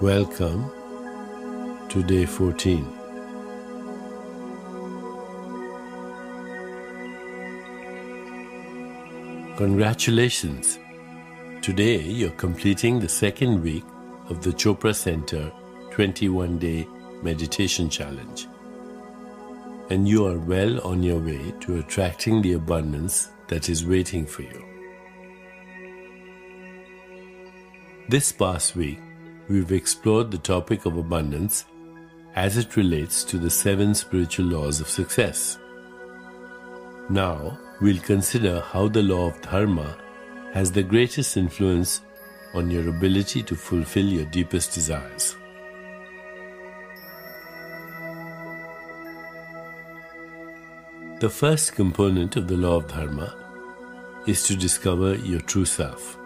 Welcome to day 14. Congratulations! Today you're completing the second week of the Chopra Center 21 day meditation challenge. And you are well on your way to attracting the abundance that is waiting for you. This past week, we've explored the topic of abundance as it relates to the seven spiritual laws of success. Now, we'll consider how the law of dharma has the greatest influence on your ability to fulfill your deepest desires. The first component of the law of dharma is to discover your true self.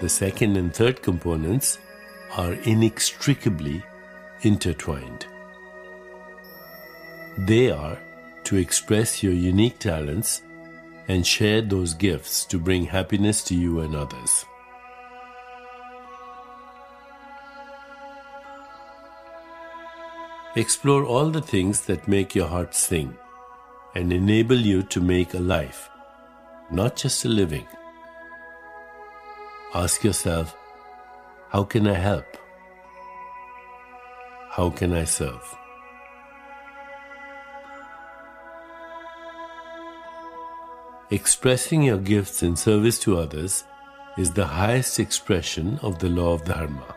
The second and third components are inextricably intertwined. They are to express your unique talents and share those gifts to bring happiness to you and others. Explore all the things that make your heart sing and enable you to make a life, not just a living. Ask yourself, how can I help? How can I serve? Expressing your gifts in service to others is the highest expression of the law of Dharma.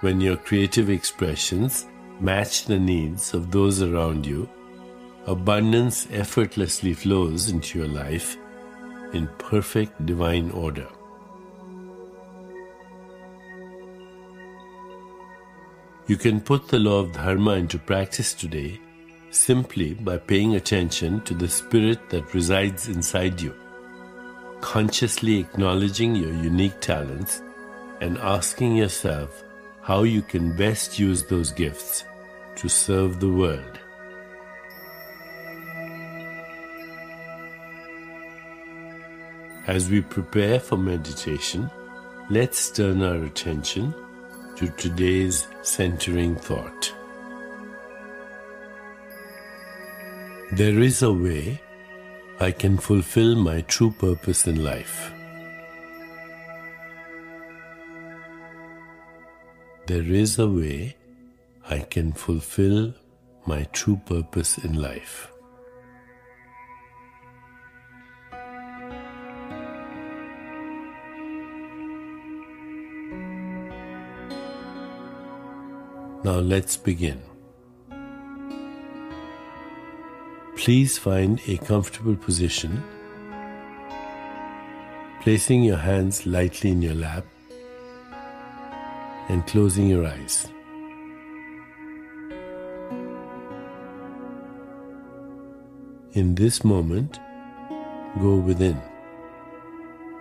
When your creative expressions match the needs of those around you, abundance effortlessly flows into your life in perfect divine order. You can put the law of Dharma into practice today simply by paying attention to the spirit that resides inside you, consciously acknowledging your unique talents and asking yourself how you can best use those gifts to serve the world. As we prepare for meditation, let's turn our attention to today's centering thought. There is a way I can fulfill my true purpose in life. There is a way I can fulfill my true purpose in life. Now let's begin. Please find a comfortable position, placing your hands lightly in your lap and closing your eyes. In this moment, go within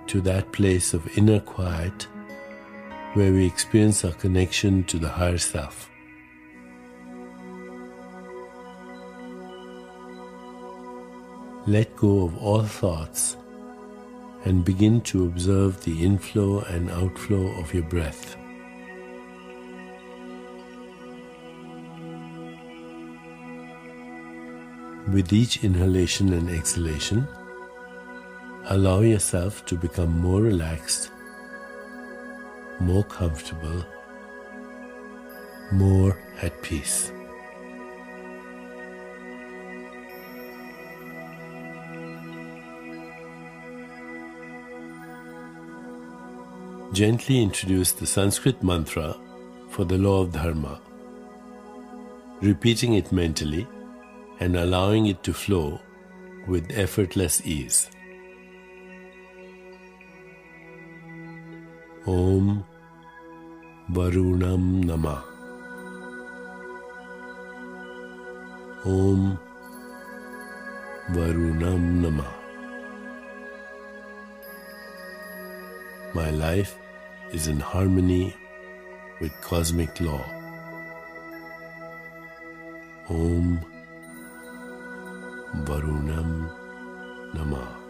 to that place of inner quiet where we experience our connection to the higher self. Let go of all thoughts and begin to observe the inflow and outflow of your breath. With each inhalation and exhalation, allow yourself to become more relaxed, more comfortable, more at peace. Gently introduce the Sanskrit mantra for the law of Dharma, repeating it mentally and allowing it to flow with effortless ease. Om Varunam Nama. Om Varunam Nama. My life is in harmony with cosmic law. Om Varunam Namah.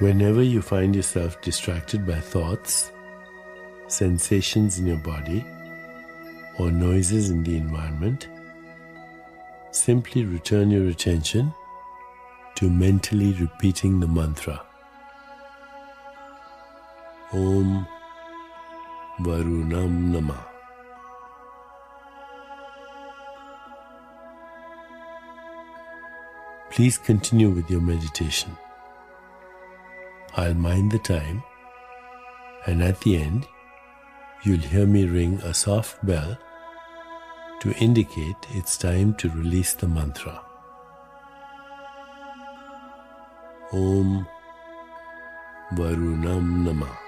Whenever you find yourself distracted by thoughts, sensations in your body, or noises in the environment, simply return your attention to mentally repeating the mantra Om Varunam Namah. Please continue with your meditation. I'll mind the time, and at the end, you'll hear me ring a soft bell to indicate it's time to release the mantra. Om Varunam Namah.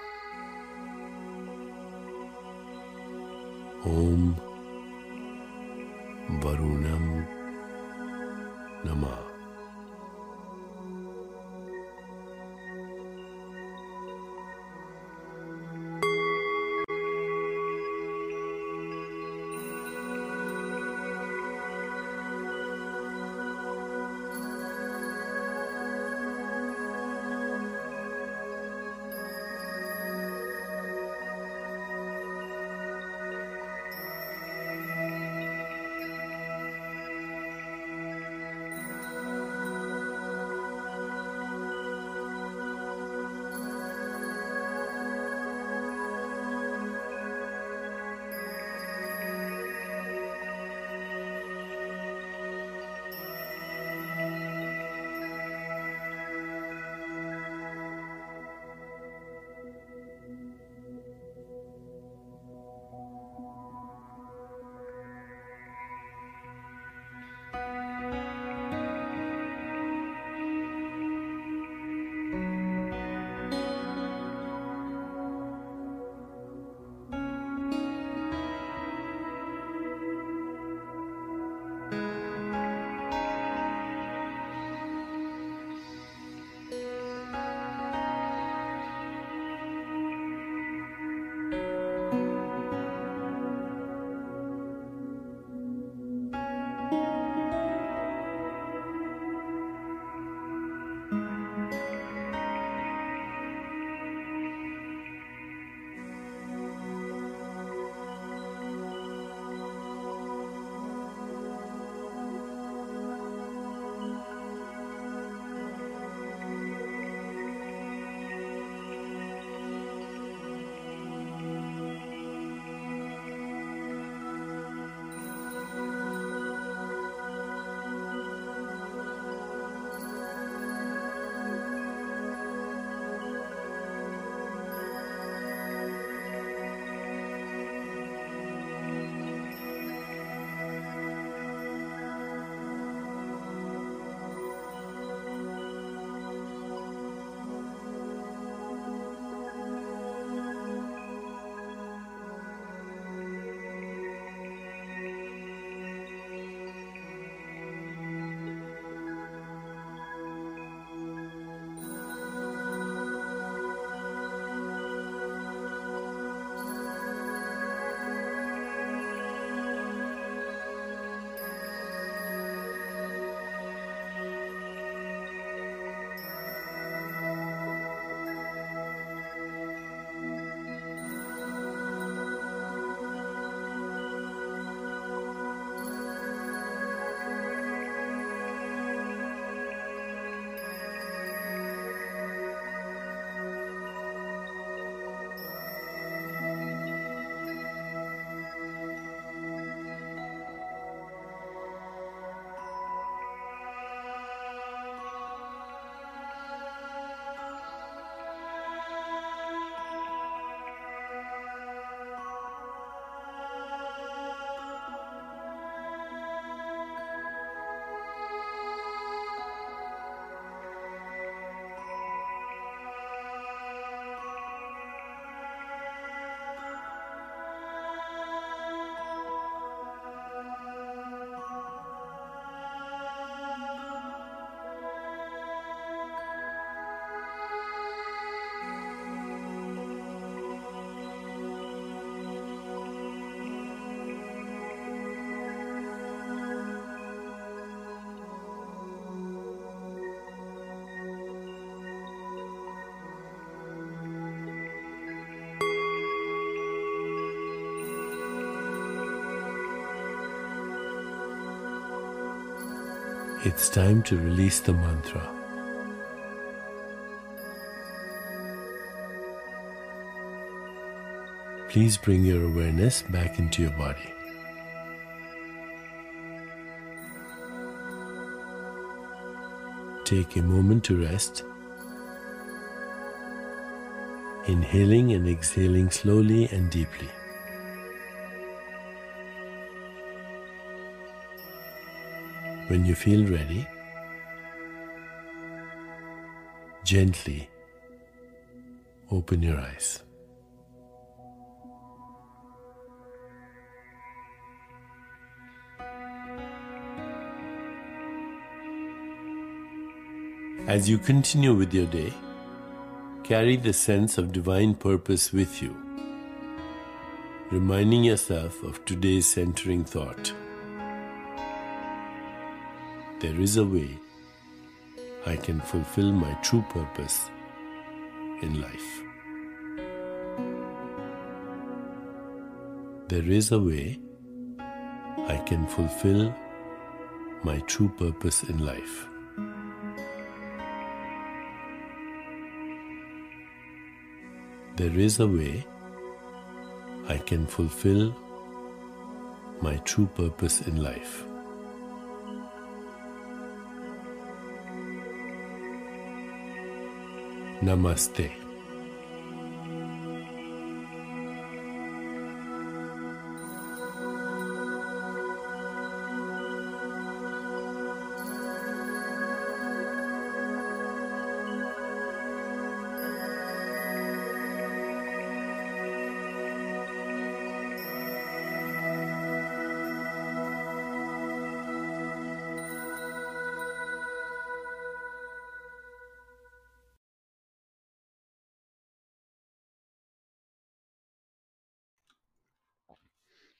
It's time to release the mantra. Please bring your awareness back into your body. Take a moment to rest, inhaling and exhaling slowly and deeply. When you feel ready, gently open your eyes. As you continue with your day, carry the sense of divine purpose with you, reminding yourself of today's centering thought. There is a way I can fulfill my true purpose in life. There is a way I can fulfill my true purpose in life. There is a way I can fulfill my true purpose in life. Namaste.